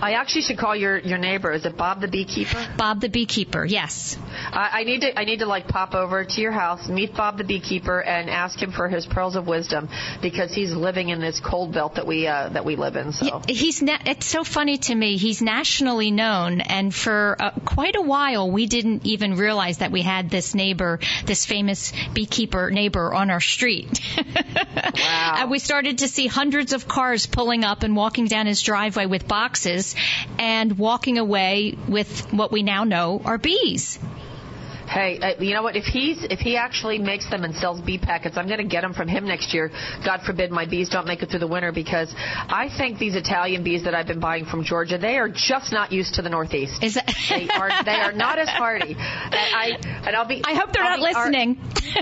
I actually should call your, your neighbor. Is it Bob the beekeeper? Bob the beekeeper, yes. I, I need to I need to like pop over to your house, meet Bob the beekeeper, and ask him for his pearls of wisdom because he's living in this cold belt that we uh, that we live in. So. He's na- it's so funny to me. He's nationally known, and for uh, quite a while, we didn't even realize that we had this neighbor, this famous beekeeper neighbor on our street. Wow. and we started to see hundreds of cars pulling up and walking down his driveway with boxes, and walking away with what we now know are bees. Hey, uh, you know what? If he's if he actually makes them and sells bee packets, I'm going to get them from him next year. God forbid my bees don't make it through the winter because I think these Italian bees that I've been buying from Georgia, they are just not used to the Northeast. Is that- they are they are not as hardy. And I and I'll be. I hope they're I'll not be- our- listening.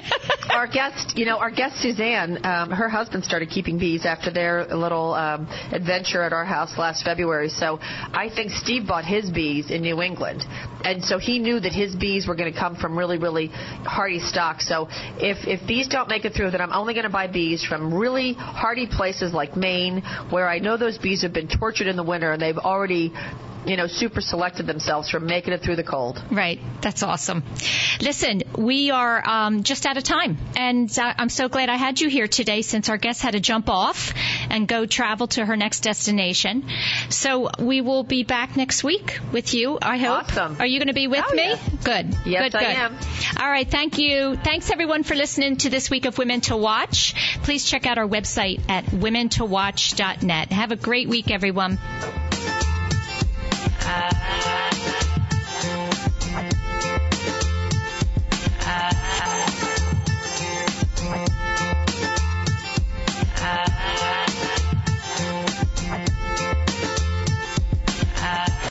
our guest, you know, our guest Suzanne, um, her husband started keeping bees after their little um, adventure at our house last February. So I think Steve bought his bees in New England, and so he knew that his bees were going to come from really, really hardy stock. So if if these don't make it through, then I'm only going to buy bees from really hardy places like Maine, where I know those bees have been tortured in the winter and they've already. You know, super selected themselves from making it through the cold. Right. That's awesome. Listen, we are um, just out of time. And uh, I'm so glad I had you here today since our guest had to jump off and go travel to her next destination. So we will be back next week with you, I hope. Awesome. Are you going to be with Oh, me? yeah. Good. Yes, good, I good. am. All right. Thank you. Thanks, everyone, for listening to this week of Women to Watch. Please check out our website at womentowatch.net. Have a great week, everyone. Bye.